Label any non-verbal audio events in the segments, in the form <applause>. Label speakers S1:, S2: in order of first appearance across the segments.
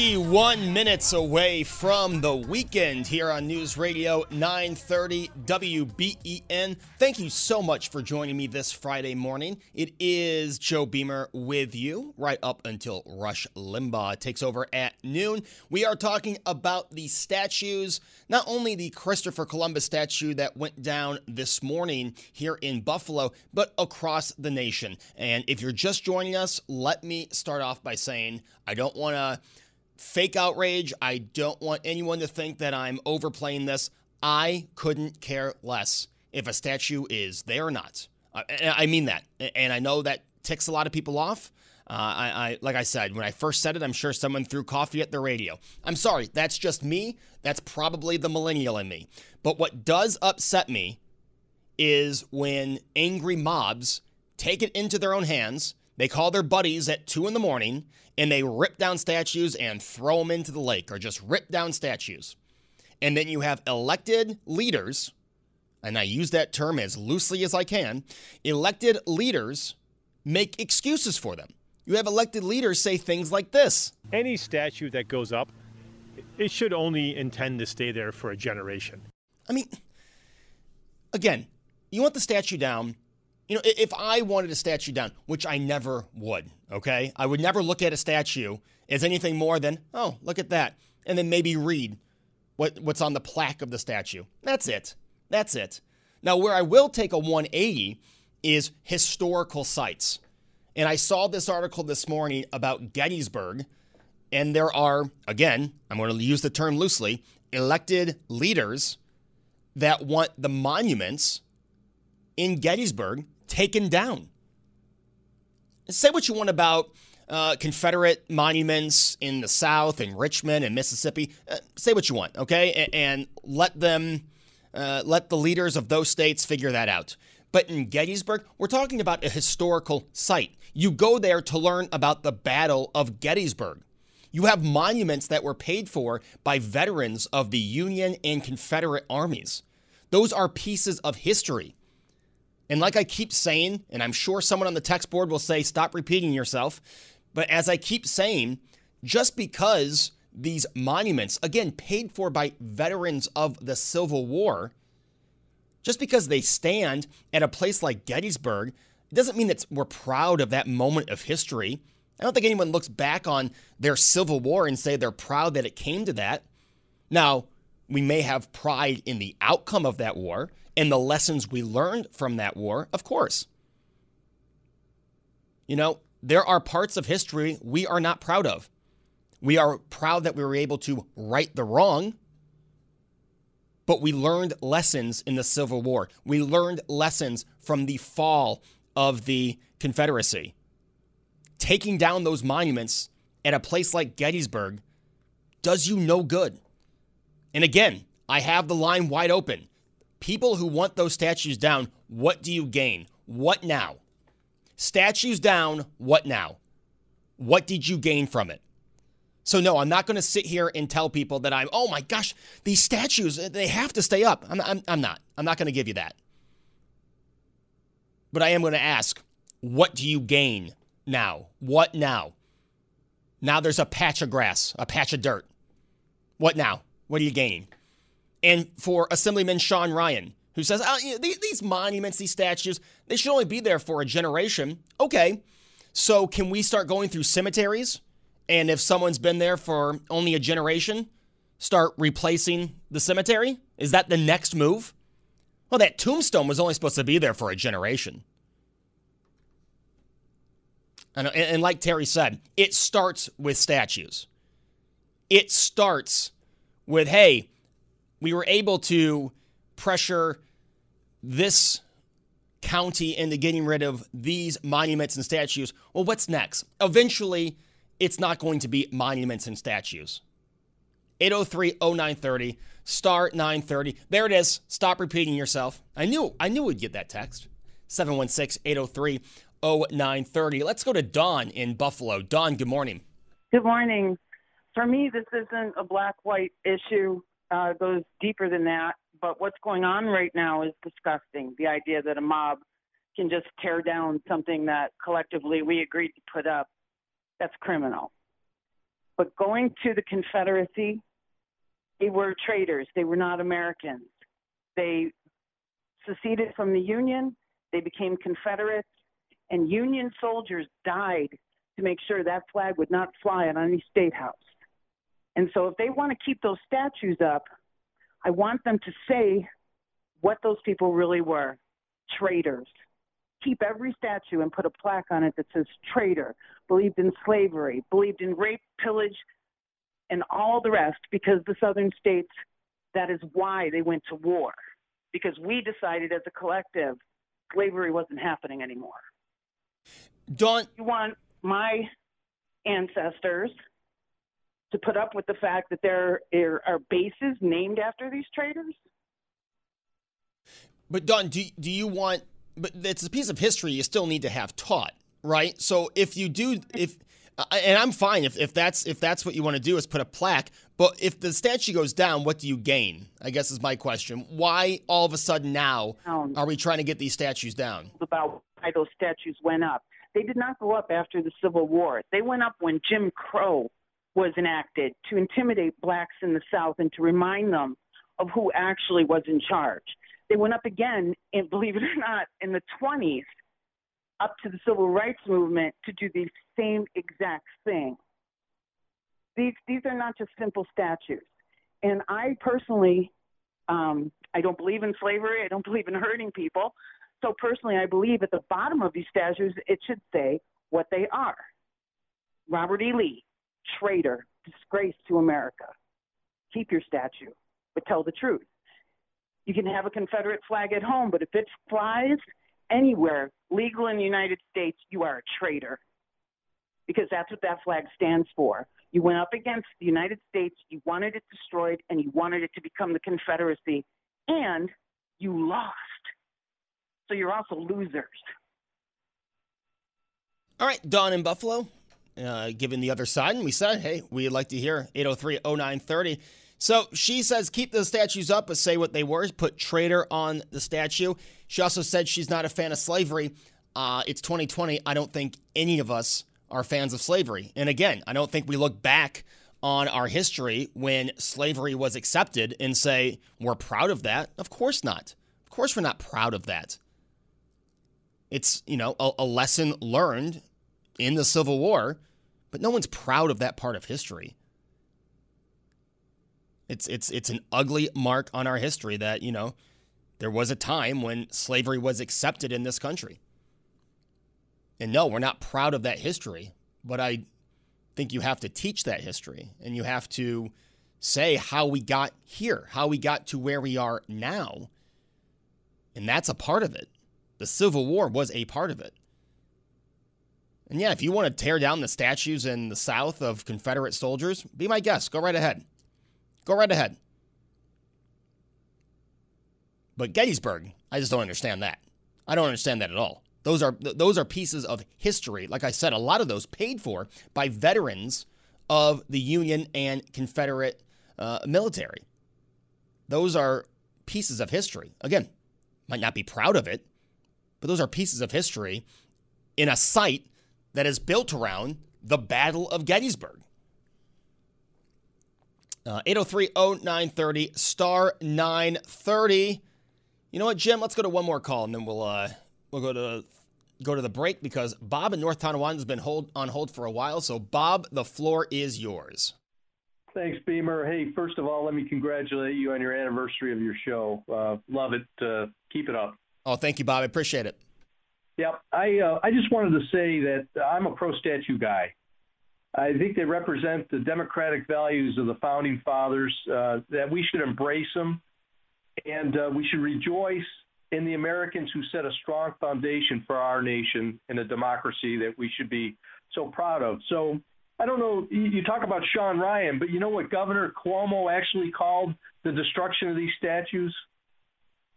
S1: 51 minutes away from the weekend here on News Radio 930 WBEN. Thank you so much for joining me this Friday morning. It is Joe Beamer with you right up until Rush Limbaugh takes over at noon. We are talking about the statues, not only the Christopher Columbus statue that went down this morning here in Buffalo, but across the nation. And if you're just joining us, let me start off by saying I don't want to fake outrage. I don't want anyone to think that I'm overplaying this. I couldn't care less if a statue is there or not. I mean that. And I know that ticks a lot of people off. Uh, I, I, like I said, when I first said it, I'm sure someone threw coffee at the radio. I'm sorry, that's just me. That's probably the millennial in me. But what does upset me is when angry mobs take it into their own hands. They call their buddies at two in the morning and they rip down statues and throw them into the lake or just rip down statues. And then you have elected leaders, and I use that term as loosely as I can, elected leaders make excuses for them. You have elected leaders say things like this
S2: Any statue that goes up, it should only intend to stay there for a generation.
S1: I mean, again, you want the statue down, you know, if I wanted a statue down, which I never would, okay? I would never look at a statue as anything more than, oh, look at that. And then maybe read what, what's on the plaque of the statue. That's it. That's it. Now, where I will take a 180 is historical sites. And I saw this article this morning about Gettysburg. And there are, again, I'm going to use the term loosely, elected leaders that want the monuments in Gettysburg taken down. Say what you want about uh, Confederate monuments in the South, in Richmond and Mississippi. Uh, say what you want, okay, and, and let them, uh, let the leaders of those states figure that out. But in Gettysburg, we're talking about a historical site. You go there to learn about the Battle of Gettysburg. You have monuments that were paid for by veterans of the Union and Confederate armies. Those are pieces of history. And like I keep saying, and I'm sure someone on the text board will say, stop repeating yourself. But as I keep saying, just because these monuments, again, paid for by veterans of the Civil War, just because they stand at a place like Gettysburg It doesn't mean that we're proud of that moment of history. I don't think anyone looks back on their Civil War and say they're proud that it came to that. Now, we may have pride in the outcome of that war and the lessons we learned from that war, of course. You know, there are parts of history we are not proud of. We are proud that we were able to right the wrong, but we learned lessons in the Civil War. We learned lessons from the fall of the Confederacy. Taking down those monuments at a place like Gettysburg does you no good. And again, I have the line wide open. People who want those statues down, what do you gain? What now? Statues down, what now? What did you gain from it? So, no, I'm not going to sit here and tell people that I'm, oh my gosh, these statues, uh, they have to stay up. I'm, I'm, I'm not. I'm not going to give you that. But I am going to ask, what do you gain now? What now? Now there's a patch of grass, a patch of dirt. What now? What are you gaining? And for Assemblyman Sean Ryan, who says, oh, you know, these monuments, these statues, they should only be there for a generation. Okay, so can we start going through cemeteries? And if someone's been there for only a generation, start replacing the cemetery? Is that the next move? Well, that tombstone was only supposed to be there for a generation. And, and like Terry said, it starts with statues. It starts with, hey, we were able to pressure this county into getting rid of these monuments and statues. Well, what's next? Eventually, it's not going to be monuments and statues. 803 0930 star 930. There it is. Stop repeating yourself. I knew I knew we'd get that text. 716 803 0930. Let's go to Dawn in Buffalo. Dawn, good morning.
S3: Good morning. For me, this isn't a black white issue, uh, goes deeper than that. But what's going on right now is disgusting. The idea that a mob can just tear down something that collectively we agreed to put up, that's criminal. But going to the Confederacy they were traitors. They were not Americans. They seceded from the Union. They became Confederates, and Union soldiers died to make sure that flag would not fly on any state house. And so, if they want to keep those statues up, I want them to say what those people really were traitors. Keep every statue and put a plaque on it that says traitor, believed in slavery, believed in rape, pillage, and all the rest because the southern states, that is why they went to war. Because we decided as a collective, slavery wasn't happening anymore.
S1: Don't
S3: you want my ancestors to put up with the fact that there are bases named after these traitors?
S1: But Don, do, do you want? But it's a piece of history you still need to have taught, right? So if you do, if and I'm fine if, if that's if that's what you want to do is put a plaque. But if the statue goes down, what do you gain? I guess is my question. Why all of a sudden now are we trying to get these statues down?
S3: About why those statues went up. They did not go up after the Civil War. They went up when Jim Crow was enacted to intimidate blacks in the South and to remind them of who actually was in charge. They went up again, and <laughs> believe it or not, in the 20s up to the civil rights movement to do the same exact thing. These, these are not just simple statues. And I personally, um, I don't believe in slavery. I don't <laughs> believe in hurting people. So personally, I believe at the bottom of these statues, it should say what they are. Robert E. Lee, traitor, disgrace to America. Keep your statue, but tell the truth. You can have a Confederate flag at home, but if it flies anywhere legal in the United States, you are a traitor because that's what that flag stands for. You went up against the United States, you wanted it destroyed, and you wanted it to become the Confederacy, and you lost. So you're also losers.
S1: All right, Don in Buffalo, uh, given the other side, and we said, hey, we'd like to hear 803 0930. So she says keep the statues up, but say what they were. Put traitor on the statue. She also said she's not a fan of slavery. Uh, it's 2020. I don't think any of us are fans of slavery. And again, I don't think we look back on our history when slavery was accepted and say we're proud of that. Of course not. Of course we're not proud of that. It's, you know, a, a lesson learned in the Civil War, but no one's proud of that part of history. It's it's it's an ugly mark on our history that, you know, there was a time when slavery was accepted in this country. And no, we're not proud of that history, but I think you have to teach that history and you have to say how we got here, how we got to where we are now. And that's a part of it. The Civil War was a part of it. And yeah, if you want to tear down the statues in the South of Confederate soldiers, be my guest. Go right ahead. Go right ahead. But Gettysburg, I just don't understand that. I don't understand that at all. Those are those are pieces of history. Like I said, a lot of those paid for by veterans of the Union and Confederate uh, military. Those are pieces of history. Again, might not be proud of it, but those are pieces of history in a site that is built around the Battle of Gettysburg. Uh, 803-0930, star 930. You know what, Jim? Let's go to one more call, and then we'll uh, we'll go to go to the break because Bob in North Tonawanda has been hold, on hold for a while. So, Bob, the floor is yours.
S4: Thanks, Beamer. Hey, first of all, let me congratulate you on your anniversary of your show. Uh, love it. Uh, keep it up.
S1: Oh, thank you, Bob. I appreciate it.
S4: Yep. I uh, I just wanted to say that I'm a pro statue guy. I think they represent the democratic values of the founding fathers. Uh, that we should embrace them, and uh, we should rejoice in the Americans who set a strong foundation for our nation and a democracy that we should be so proud of. So I don't know. You talk about Sean Ryan, but you know what Governor Cuomo actually called the destruction of these statues?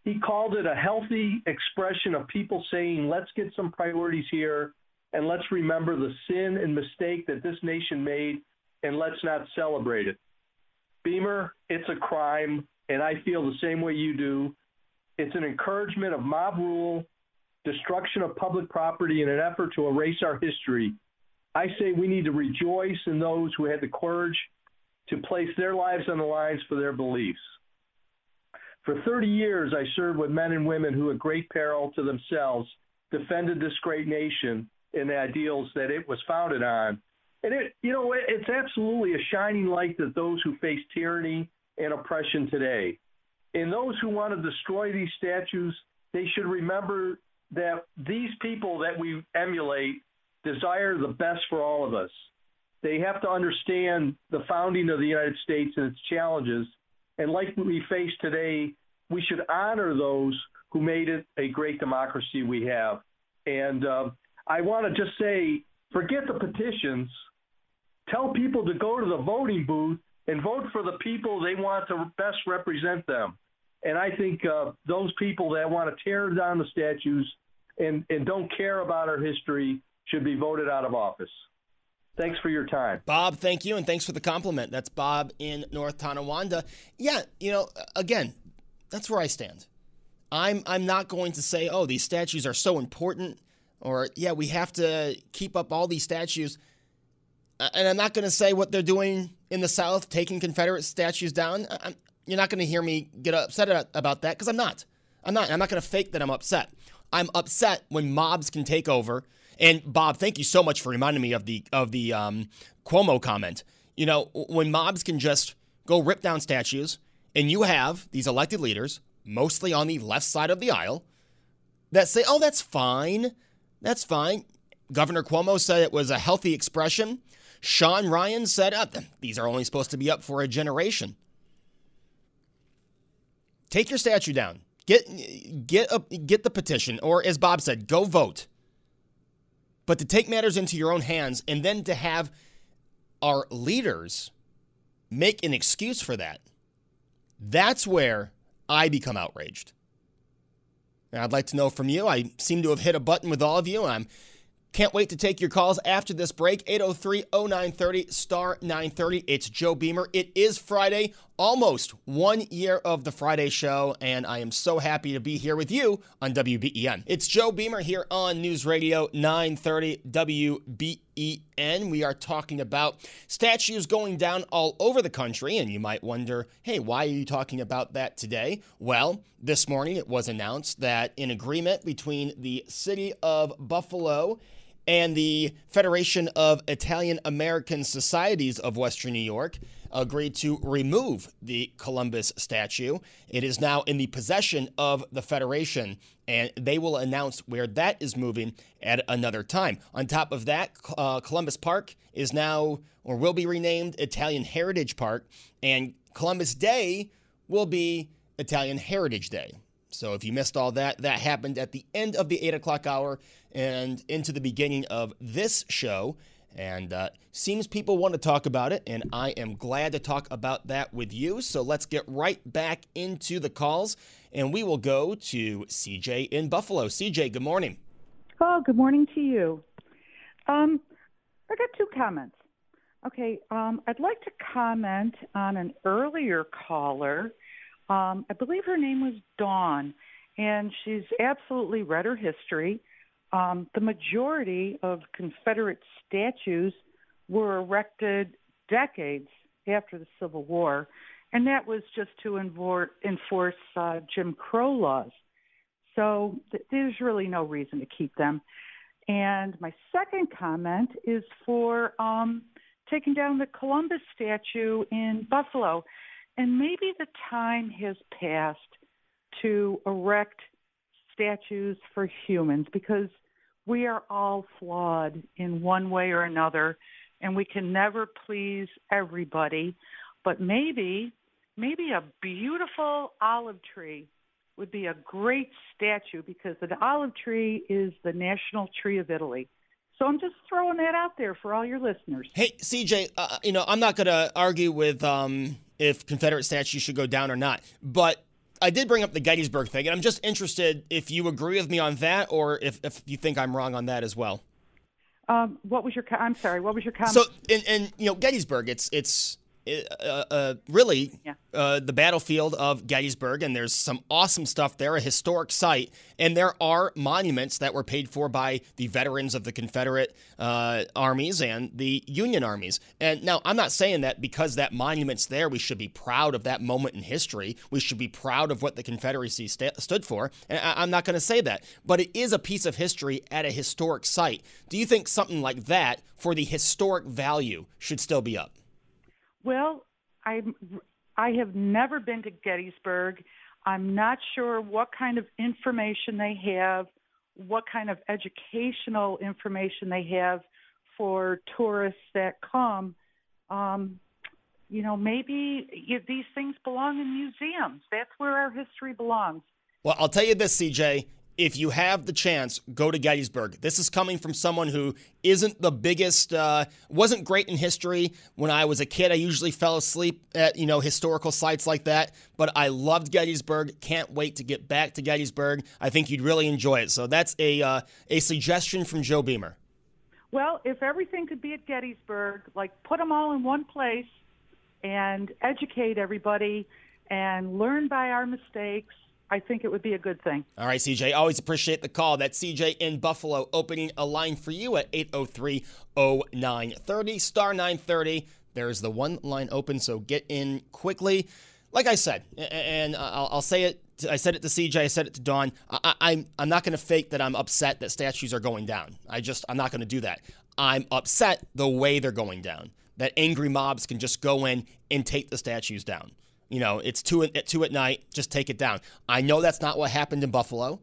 S4: He called it a healthy expression of people saying, let's get some priorities here and let's remember the sin and mistake that this nation made and let's not celebrate it. Beamer, it's a crime, and I feel the same way you do. It's an encouragement of mob rule, destruction of public property in an effort to erase our history. I say we need to rejoice in those who had the courage to place their lives on the lines for their beliefs. For 30 years, I served with men and women who, at great peril to themselves, defended this great nation and the ideals that it was founded on. And it, you know, it's absolutely a shining light to those who face tyranny and oppression today. And those who want to destroy these statues, they should remember that these people that we emulate desire the best for all of us. They have to understand the founding of the United States and its challenges. And like we face today, we should honor those who made it a great democracy we have. And uh, I want to just say forget the petitions. Tell people to go to the voting booth and vote for the people they want to best represent them. And I think uh, those people that want to tear down the statues and, and don't care about our history should be voted out of office. Thanks for your time.
S1: Bob, thank you, and thanks for the compliment. That's Bob in North Tonawanda. Yeah, you know, again, that's where I stand. I'm I'm not going to say, oh, these statues are so important, or yeah, we have to keep up all these statues. Uh, and I'm not going to say what they're doing in the South, taking Confederate statues down. I'm, you're not going to hear me get upset about that because I'm not. I'm not. I'm not going to fake that I'm upset. I'm upset when mobs can take over and Bob, thank you so much for reminding me of the of the um, Cuomo comment. You know, when mobs can just go rip down statues, and you have these elected leaders, mostly on the left side of the aisle, that say, "Oh, that's fine, that's fine." Governor Cuomo said it was a healthy expression. Sean Ryan said, oh, "These are only supposed to be up for a generation." Take your statue down. Get get a, get the petition, or as Bob said, go vote. But to take matters into your own hands and then to have our leaders make an excuse for that, that's where I become outraged. And I'd like to know from you. I seem to have hit a button with all of you. I'm can't wait to take your calls after this break. 803 0930 star 930. It's Joe Beamer. It is Friday, almost one year of the Friday show, and I am so happy to be here with you on WBEN. It's Joe Beamer here on News Radio 930 WBEN. We are talking about statues going down all over the country, and you might wonder, hey, why are you talking about that today? Well, this morning it was announced that in agreement between the city of Buffalo and the Federation of Italian American Societies of Western New York agreed to remove the Columbus statue. It is now in the possession of the Federation, and they will announce where that is moving at another time. On top of that, uh, Columbus Park is now or will be renamed Italian Heritage Park, and Columbus Day will be Italian Heritage Day. So if you missed all that, that happened at the end of the 8 o'clock hour and into the beginning of this show. And uh, seems people want to talk about it, and I am glad to talk about that with you. So let's get right back into the calls, and we will go to CJ in Buffalo. CJ, good morning.
S5: Oh, good morning to you. Um, I got two comments. Okay, um, I'd like to comment on an earlier caller. Um, I believe her name was Dawn, and she's absolutely read her history. Um, the majority of Confederate statues were erected decades after the Civil War, and that was just to enforce uh, Jim Crow laws. So th- there's really no reason to keep them. And my second comment is for um, taking down the Columbus statue in Buffalo. And maybe the time has passed to erect statues for humans because we are all flawed in one way or another and we can never please everybody but maybe maybe a beautiful olive tree would be a great statue because the olive tree is the national tree of Italy. So I'm just throwing that out there for all your listeners.
S1: Hey, CJ, uh, you know, I'm not going to argue with um, if Confederate statues should go down or not, but I did bring up the Gettysburg thing, and I'm just interested if you agree with me on that, or if, if you think I'm wrong on that as well.
S5: Um, what was your? I'm sorry. What was your comment?
S1: So, and, and you know, Gettysburg, it's it's uh, uh, really yeah. uh, the battlefield of Gettysburg, and there's some awesome stuff there, a historic site. And there are monuments that were paid for by the veterans of the Confederate uh, armies and the Union armies. And now, I'm not saying that because that monument's there, we should be proud of that moment in history. We should be proud of what the Confederacy st- stood for. And I- I'm not going to say that. But it is a piece of history at a historic site. Do you think something like that, for the historic value, should still be up?
S5: Well, I I have never been to Gettysburg. I'm not sure what kind of information they have, what kind of educational information they have for tourists that come. Um, you know, maybe these things belong in museums. That's where our history belongs.
S1: Well, I'll tell you this, CJ if you have the chance, go to Gettysburg. This is coming from someone who isn't the biggest, uh, wasn't great in history. When I was a kid, I usually fell asleep at you know historical sites like that. But I loved Gettysburg. Can't wait to get back to Gettysburg. I think you'd really enjoy it. So that's a uh, a suggestion from Joe Beamer.
S5: Well, if everything could be at Gettysburg, like put them all in one place and educate everybody and learn by our mistakes I think it would be a good thing.
S1: All right, CJ. Always appreciate the call. That's CJ in Buffalo opening a line for you at 803 0930, star 930. There's the one line open, so get in quickly. Like I said, and I'll, say it. I said it to CJ. I said it to Dawn. I, I'm, I'm not going to fake that I'm upset that statues are going down. I just I'm not going to do that. I'm upset the way they're going down. That angry mobs can just go in and take the statues down. You know, it's two at two at night. Just take it down. I know that's not what happened in Buffalo,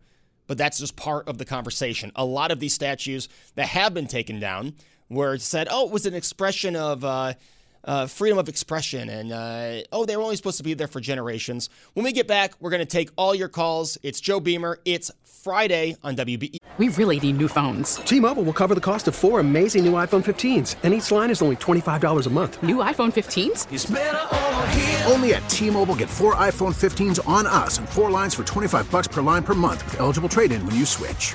S1: but that's just part of the conversation. A lot of these statues that have been taken down were said, "Oh, it was an expression of." Uh, uh, freedom of expression, and uh, oh, they were only supposed to be there for generations. When we get back, we're going to take all your calls. It's Joe Beamer. It's Friday on WBE.
S6: We really need new phones.
S7: T-Mobile will cover the cost of four amazing new iPhone 15s, and each line is only twenty five dollars a month.
S6: New iPhone 15s?
S8: Only at T-Mobile, get four iPhone 15s on us, and four lines for twenty five bucks per line per month with eligible trade-in when you switch.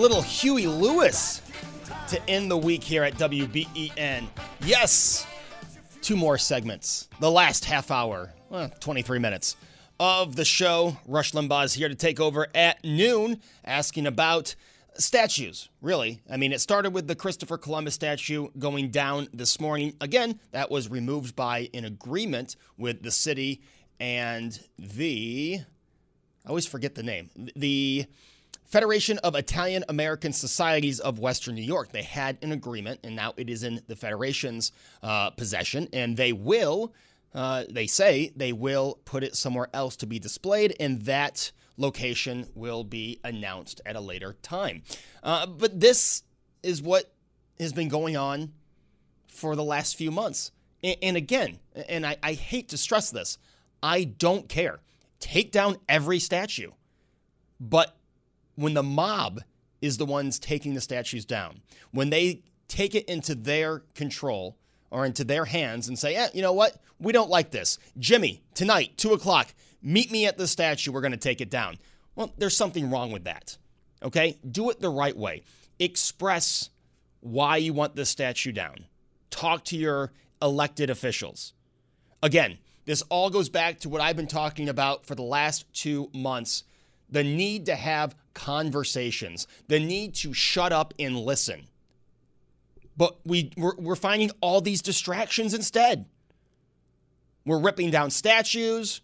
S1: little Huey Lewis to end the week here at WBEN. Yes, two more segments. The last half hour, well, 23 minutes of the show. Rush Limbaugh is here to take over at noon, asking about statues, really. I mean, it started with the Christopher Columbus statue going down this morning. Again, that was removed by an agreement with the city and the. I always forget the name. The Federation of Italian American Societies of Western New York. They had an agreement, and now it is in the Federation's uh, possession, and they will. Uh, they say they will put it somewhere else to be displayed, and that location will be announced at a later time. Uh, but this is what has been going on for the last few months. And, and again, and I, I hate to stress this, I don't care. Take down every statue. But when the mob is the ones taking the statues down, when they take it into their control or into their hands and say, eh, you know what? We don't like this. Jimmy, tonight, two o'clock, meet me at the statue. We're going to take it down. Well, there's something wrong with that. Okay? Do it the right way. Express why you want this statue down. Talk to your elected officials. Again, this all goes back to what I've been talking about for the last two months the need to have conversations, the need to shut up and listen. But we, we're, we're finding all these distractions instead. We're ripping down statues.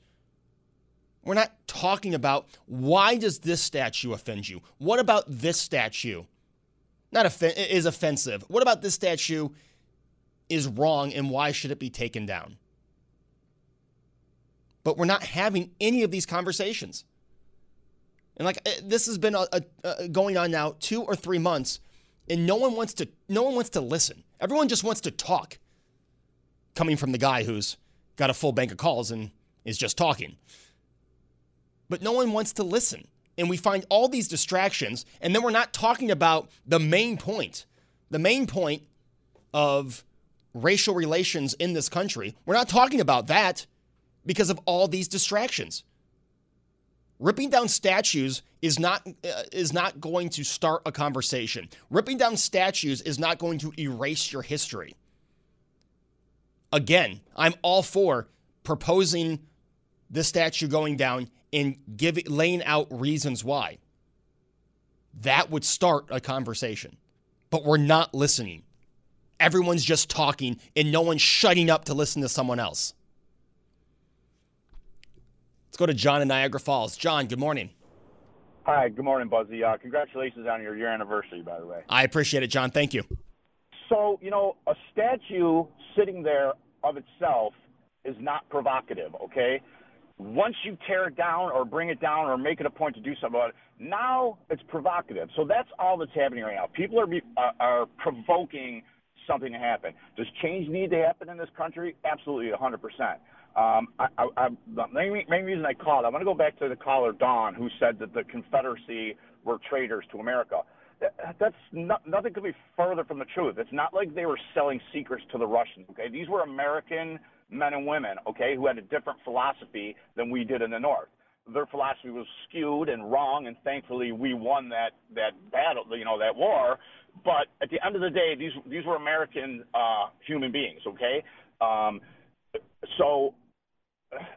S1: We're not talking about why does this statue offend you? What about this statue? Not offen- is offensive. What about this statue is wrong and why should it be taken down? But we're not having any of these conversations. And like eh, this has been a, a, a going on now two or three months, and no one wants to no one wants to listen. Everyone just wants to talk. Coming from the guy who's got a full bank of calls and is just talking. But no one wants to listen. And we find all these distractions, and then we're not talking about the main point. The main point of racial relations in this country. We're not talking about that because of all these distractions. Ripping down statues is not uh, is not going to start a conversation. Ripping down statues is not going to erase your history. Again, I'm all for proposing the statue going down and giving laying out reasons why. That would start a conversation. But we're not listening. Everyone's just talking and no one's shutting up to listen to someone else. Let's go to John in Niagara Falls. John, good morning.
S9: Hi, good morning, Buzzy. Uh, congratulations on your year anniversary, by the way.
S1: I appreciate it, John. Thank you.
S9: So, you know, a statue sitting there of itself is not provocative, okay? Once you tear it down or bring it down or make it a point to do something about it, now it's provocative. So that's all that's happening right now. People are, be, are, are provoking something to happen. Does change need to happen in this country? Absolutely, 100%. Um, I, I, I, the main, main reason I called, I want to go back to the caller Don, who said that the Confederacy were traitors to America. That, that's not, nothing could be further from the truth. It's not like they were selling secrets to the Russians. Okay, these were American men and women. Okay, who had a different philosophy than we did in the North. their philosophy was skewed and wrong, and thankfully we won that that battle, you know, that war. But at the end of the day, these these were American uh, human beings. Okay, um, so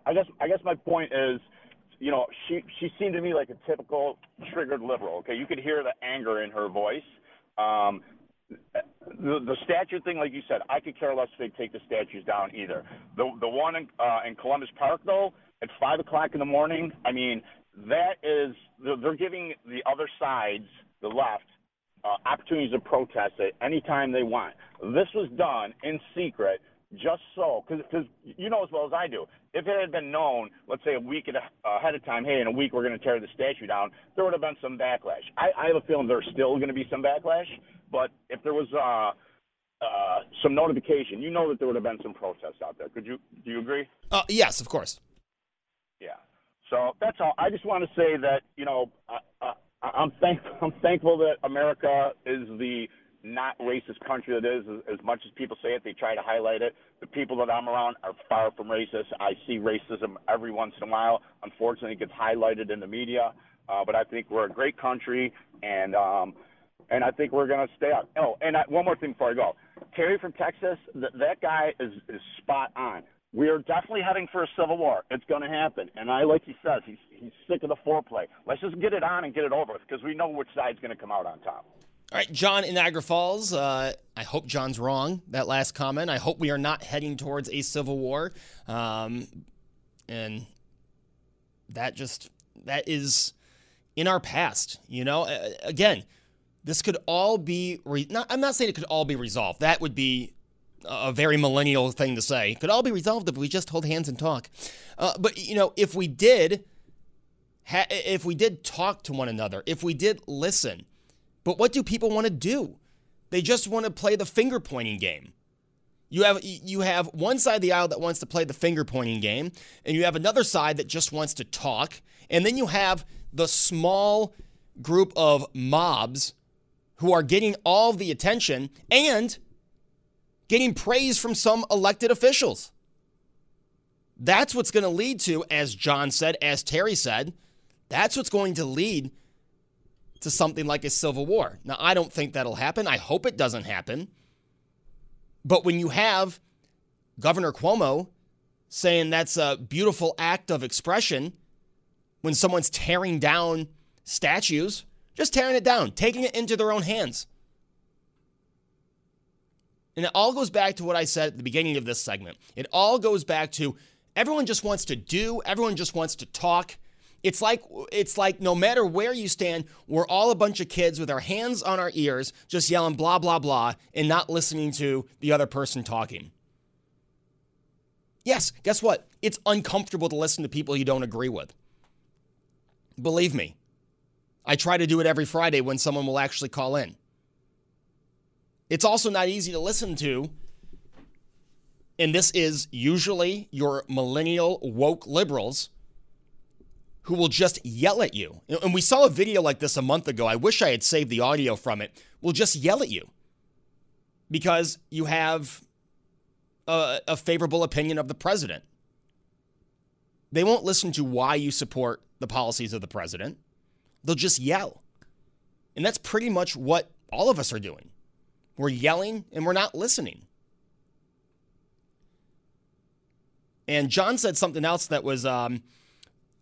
S9: I guess I guess my point is, you know, she she seemed to me like a typical triggered liberal. Okay, you could hear the anger in her voice. Um, the, the statue thing, like you said, I could care less if they take the statues down either. The the one in, uh, in Columbus Park though, at five o'clock in the morning, I mean, that is they're giving the other sides, the left, uh, opportunities to protest it anytime they want. This was done in secret just so, because you know as well as I do, if it had been known, let's say a week ahead of time, hey, in a week we're going to tear the statue down, there would have been some backlash. I, I have a feeling there's still going to be some backlash, but if there was uh, uh, some notification, you know that there would have been some protests out there. Could you? Do you agree?
S1: Uh, yes, of course.
S9: Yeah. So that's all. I just want to say that you know I, I, I'm thankful. I'm thankful that America is the not racist country that is. As much as people say it, they try to highlight it. The people that I'm around are far from racist. I see racism every once in a while. Unfortunately, it gets highlighted in the media. Uh, but I think we're a great country, and um, and I think we're going to stay up. Oh, and I, one more thing before I go. Terry from Texas, th- that guy is, is spot on. We are definitely heading for a civil war. It's going to happen. And I, like he says, he's, he's sick of the foreplay. Let's just get it on and get it over with because we know which side's going to come out on top.
S1: All right, John in Niagara Falls. Uh, I hope John's wrong, that last comment. I hope we are not heading towards a civil war. Um, and that just, that is in our past. You know, uh, again, this could all be, re- not, I'm not saying it could all be resolved. That would be a very millennial thing to say. It could all be resolved if we just hold hands and talk. Uh, but, you know, if we did, ha- if we did talk to one another, if we did listen, but what do people want to do? They just want to play the finger pointing game. You have you have one side of the aisle that wants to play the finger pointing game, and you have another side that just wants to talk, and then you have the small group of mobs who are getting all the attention and getting praise from some elected officials. That's what's going to lead to, as John said, as Terry said, that's what's going to lead to something like a civil war. Now, I don't think that'll happen. I hope it doesn't happen. But when you have Governor Cuomo saying that's a beautiful act of expression, when someone's tearing down statues, just tearing it down, taking it into their own hands. And it all goes back to what I said at the beginning of this segment. It all goes back to everyone just wants to do, everyone just wants to talk. It's like it's like no matter where you stand, we're all a bunch of kids with our hands on our ears, just yelling blah blah blah and not listening to the other person talking. Yes, guess what? It's uncomfortable to listen to people you don't agree with. Believe me. I try to do it every Friday when someone will actually call in. It's also not easy to listen to. And this is usually your millennial woke liberals who will just yell at you. And we saw a video like this a month ago. I wish I had saved the audio from it. Will just yell at you because you have a, a, favorable opinion of the president. They won't listen to why you support the policies of the president. They'll just yell. And that's pretty much what all of us are doing. We're yelling and we're not listening. And John said something else that was um,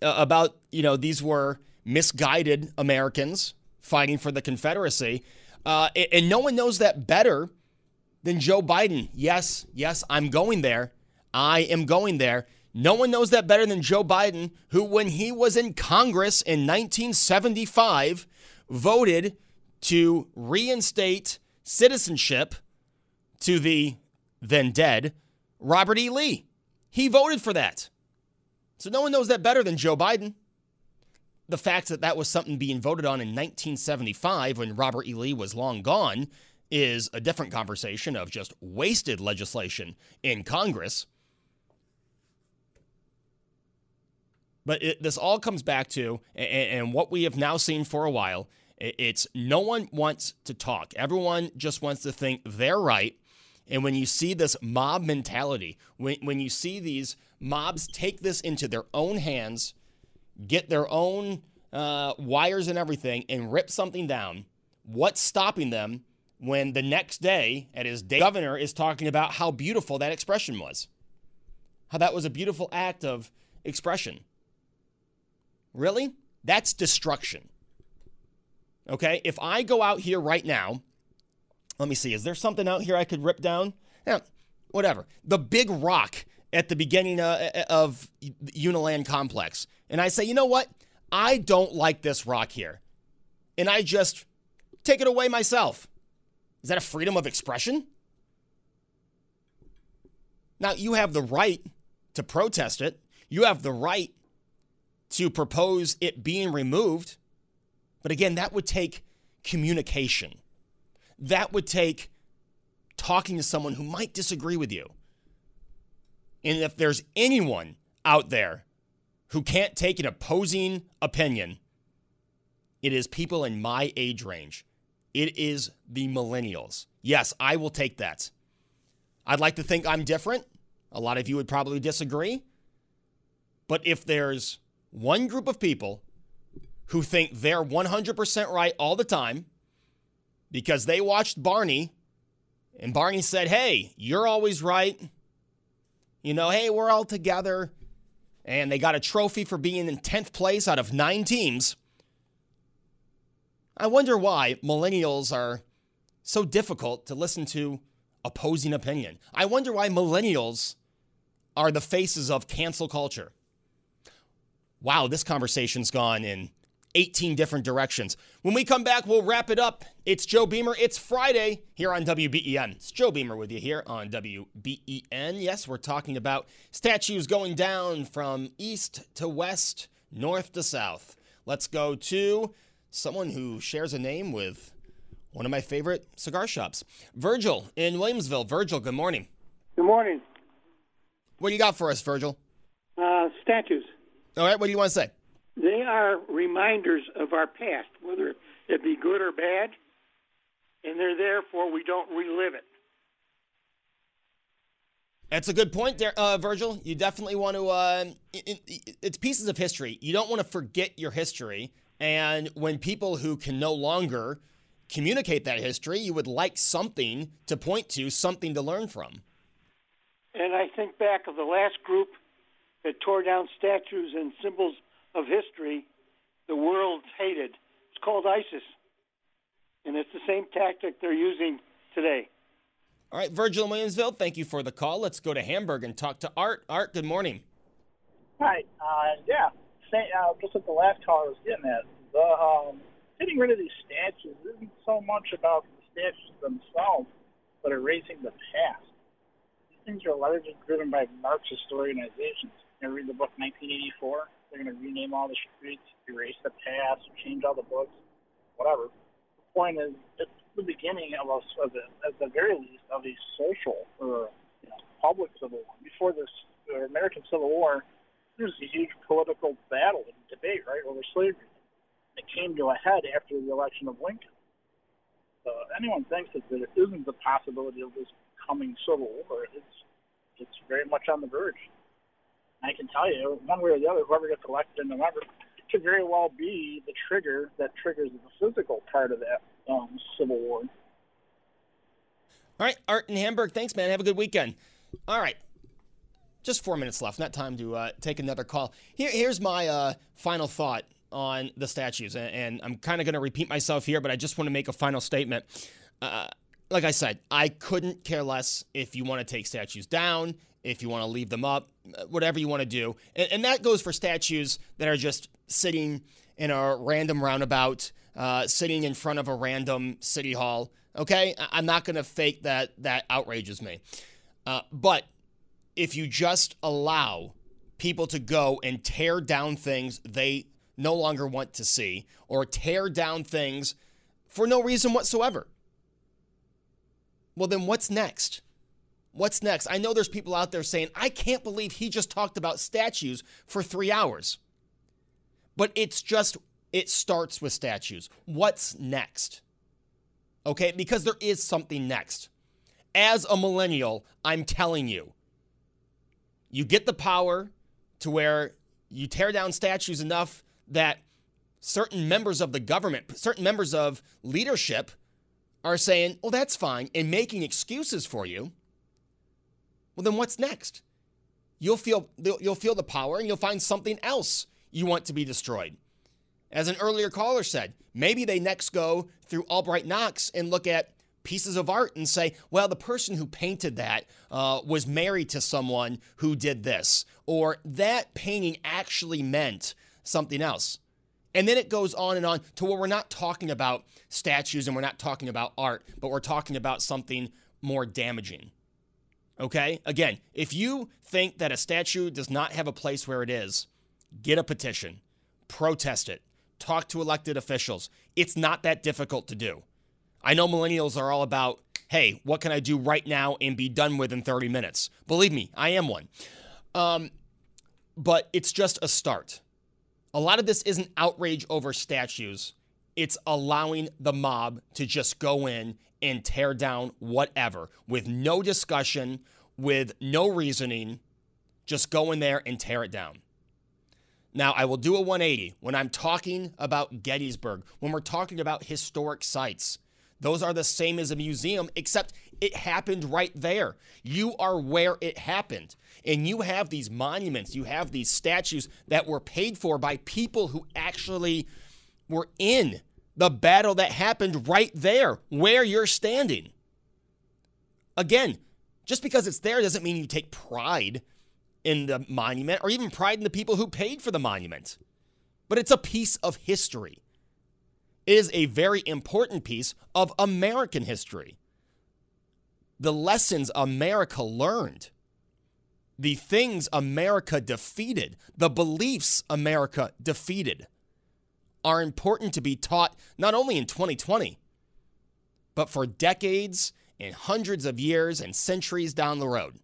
S1: uh, about, you know, these were misguided Americans fighting for the Confederacy. Uh, and no one knows that better than Joe Biden. Yes, yes, I'm going there. I am going there. No one knows that better than Joe Biden, who, when he was in Congress in 1975, voted to reinstate citizenship to the then dead Robert E. Lee. He voted for that. So no one knows that better than Joe Biden. The fact that that was something being voted on in 1975 when Robert E. Lee was long gone is a different conversation of just wasted legislation in Congress. But it, this all comes back to, and, and what we have now seen for a while, it's no one wants to talk. Everyone just wants to think they're right. And when you see this mob mentality, when, when you see these mobs take this into their own hands, get their own uh, wires and everything and rip something down, what's stopping them when the next day at his day governor is talking about how beautiful that expression was? How that was a beautiful act of expression. Really? That's destruction. Okay? If I go out here right now, let me see, is there something out here I could rip down? Yeah, whatever. The big rock at the beginning uh, uh, of Uniland Complex. And I say, you know what? I don't like this rock here. And I just take it away myself. Is that a freedom of expression? Now, you have the right to protest it, you have the right to propose it being removed. But again, that would take communication. That would take talking to someone who might disagree with you. And if there's anyone out there who can't take an opposing opinion, it is people in my age range. It is the millennials. Yes, I will take that. I'd like to think I'm different. A lot of you would probably disagree. But if there's one group of people who think they're 100% right all the time because they watched Barney and Barney said, Hey, you're always right. You know, hey, we're all together. And they got a trophy for being in 10th place out of nine teams. I wonder why millennials are so difficult to listen to opposing opinion. I wonder why millennials are the faces of cancel culture. Wow, this conversation's gone in 18 different directions. When we come back, we'll wrap it up. It's Joe Beamer. It's Friday here on WBEN. It's Joe Beamer with you here on WBEN. Yes, we're talking about statues going down from east to west, north to south. Let's go to someone who shares a name with one of my favorite cigar shops, Virgil in Williamsville. Virgil, good morning.
S10: Good morning.
S1: What do you got for us, Virgil?
S10: Uh, statues.
S1: All right, what do you want to say?
S10: They are reminders of our past, whether it be good or bad, and they're there for we don't relive it.
S1: That's a good point there, uh, Virgil. You definitely want to, uh, it, it, it's pieces of history. You don't want to forget your history. And when people who can no longer communicate that history, you would like something to point to, something to learn from.
S10: And I think back of the last group that tore down statues and symbols of history the world hated. It's called ISIS. And it's the same tactic they're using today.
S1: All right, Virgil Williamsville, thank you for the call. Let's go to Hamburg and talk to Art. Art, good morning.
S11: Hi. Uh, yeah, say, uh, just what the last caller was getting at. The um, getting rid of these statues isn't so much about the statues themselves, but erasing the past. These things are largely driven by Marxist organizations. You ever read the book 1984? They're going to rename all the streets, erase the past, change all the books, whatever. The point is, it's the beginning of a, of a at the very least, of a social or you know, public civil war. Before this the American Civil War, there was a huge political battle and debate, right, over slavery. It came to a head after the election of Lincoln. So anyone thinks that there isn't the possibility of this coming civil war, it's it's very much on the verge. I can tell you, one way or the other, whoever gets elected in November could very well be the trigger that triggers the physical part of that um, civil war.
S1: All right, Art in Hamburg, thanks, man. Have a good weekend. All right, just four minutes left. Not time to uh, take another call. Here, here's my uh, final thought on the statues, and, and I'm kind of going to repeat myself here, but I just want to make a final statement. Uh, like I said, I couldn't care less if you want to take statues down, if you want to leave them up, whatever you want to do. And, and, that goes for statues that are just sitting in a random roundabout, uh, sitting in front of a random city hall. Okay, I'm not going to fake that. That outrages me. Uh, but if you just allow people to go and tear down things they no longer want to see, or tear down things for no reason whatsoever, well, then what's next? What's next? I know there's people out there saying, I can't believe he just talked about statues for three hours. But it's just, it starts with statues. What's next? Okay, because there is something next. As a millennial, I'm telling you, you get the power to where you tear down statues enough that certain members of the government, certain members of leadership are saying, well, that's fine, and making excuses for you, well, then what's next? You'll feel, you'll feel the power and you'll find something else you want to be destroyed. As an earlier caller said, maybe they next go through Albright Knox and look at pieces of art and say, well, the person who painted that uh, was married to someone who did this, or that painting actually meant something else. And then it goes on and on to where we're not talking about statues and we're not talking about art, but we're talking about something more damaging. Okay? Again, if you think that a statue does not have a place where it is, get a petition, protest it, talk to elected officials. It's not that difficult to do. I know millennials are all about, hey, what can I do right now and be done with in 30 minutes? Believe me, I am one. Um, but it's just a start. A lot of this isn't outrage over statues, it's allowing the mob to just go in and tear down whatever with no discussion, with no reasoning. Just go in there and tear it down. Now, I will do a 180 when I'm talking about Gettysburg, when we're talking about historic sites. Those are the same as a museum, except it happened right there. You are where it happened. And you have these monuments, you have these statues that were paid for by people who actually were in the battle that happened right there where you're standing. Again, just because it's there doesn't mean you take pride in the monument or even pride in the people who paid for the monument. But it's a piece of history It is a very important piece of American history. The lessons America learned, the things America defeated, the beliefs America defeated are important to be taught not only in 2020, but for decades and hundreds of years and centuries down the road.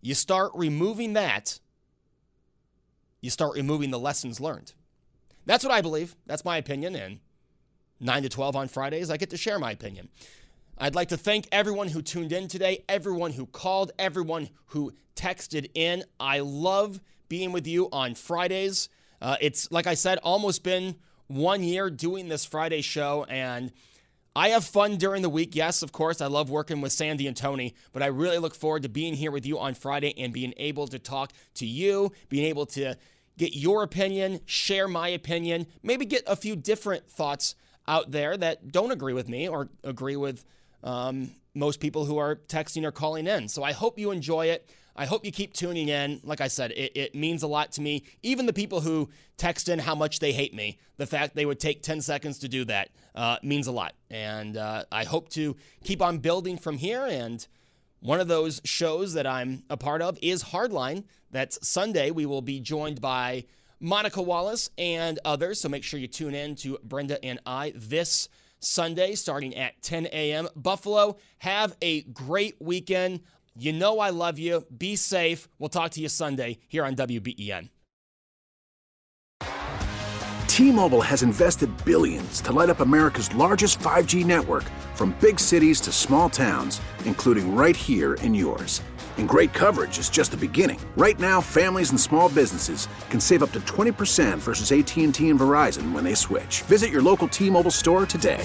S1: You start removing that, you start removing the lessons learned. That's what I believe. That's my opinion. And 9 to 12 on Fridays, I get to share my opinion. I'd like to thank everyone who tuned in today, everyone who called, everyone who texted in. I love being with you on Fridays. Uh, it's, like I said, almost been one year doing this Friday show, and I have fun during the week. Yes, of course, I love working with Sandy and Tony, but I really look forward to being here with you on Friday and being able to talk to you, being able to get your opinion, share my opinion, maybe get a few different thoughts out there that don't agree with me or agree with um, most people who are texting or calling in. So I hope you enjoy it. I hope you keep tuning in. Like I said, it, it, means a lot to me. Even the people who text in how much they hate me, the fact they would take 10 seconds to do that uh, means a lot. And uh, I hope to keep on building from here. And one of those shows that I'm a part of is Hardline. That's Sunday. We will be joined by Monica Wallace and others. So make sure you tune in to Brenda and I this Sunday starting at 10 a.m. Buffalo, have a great weekend. You know I love you. Be safe. We'll talk to you Sunday here on WBEN.
S8: T-Mobile has invested billions to light up America's largest 5G network from big cities to small towns, including right here in yours. And great coverage is just the beginning. Right now, families and small businesses can save up to 20% versus AT&T and Verizon when they switch. Visit your local T-Mobile store today.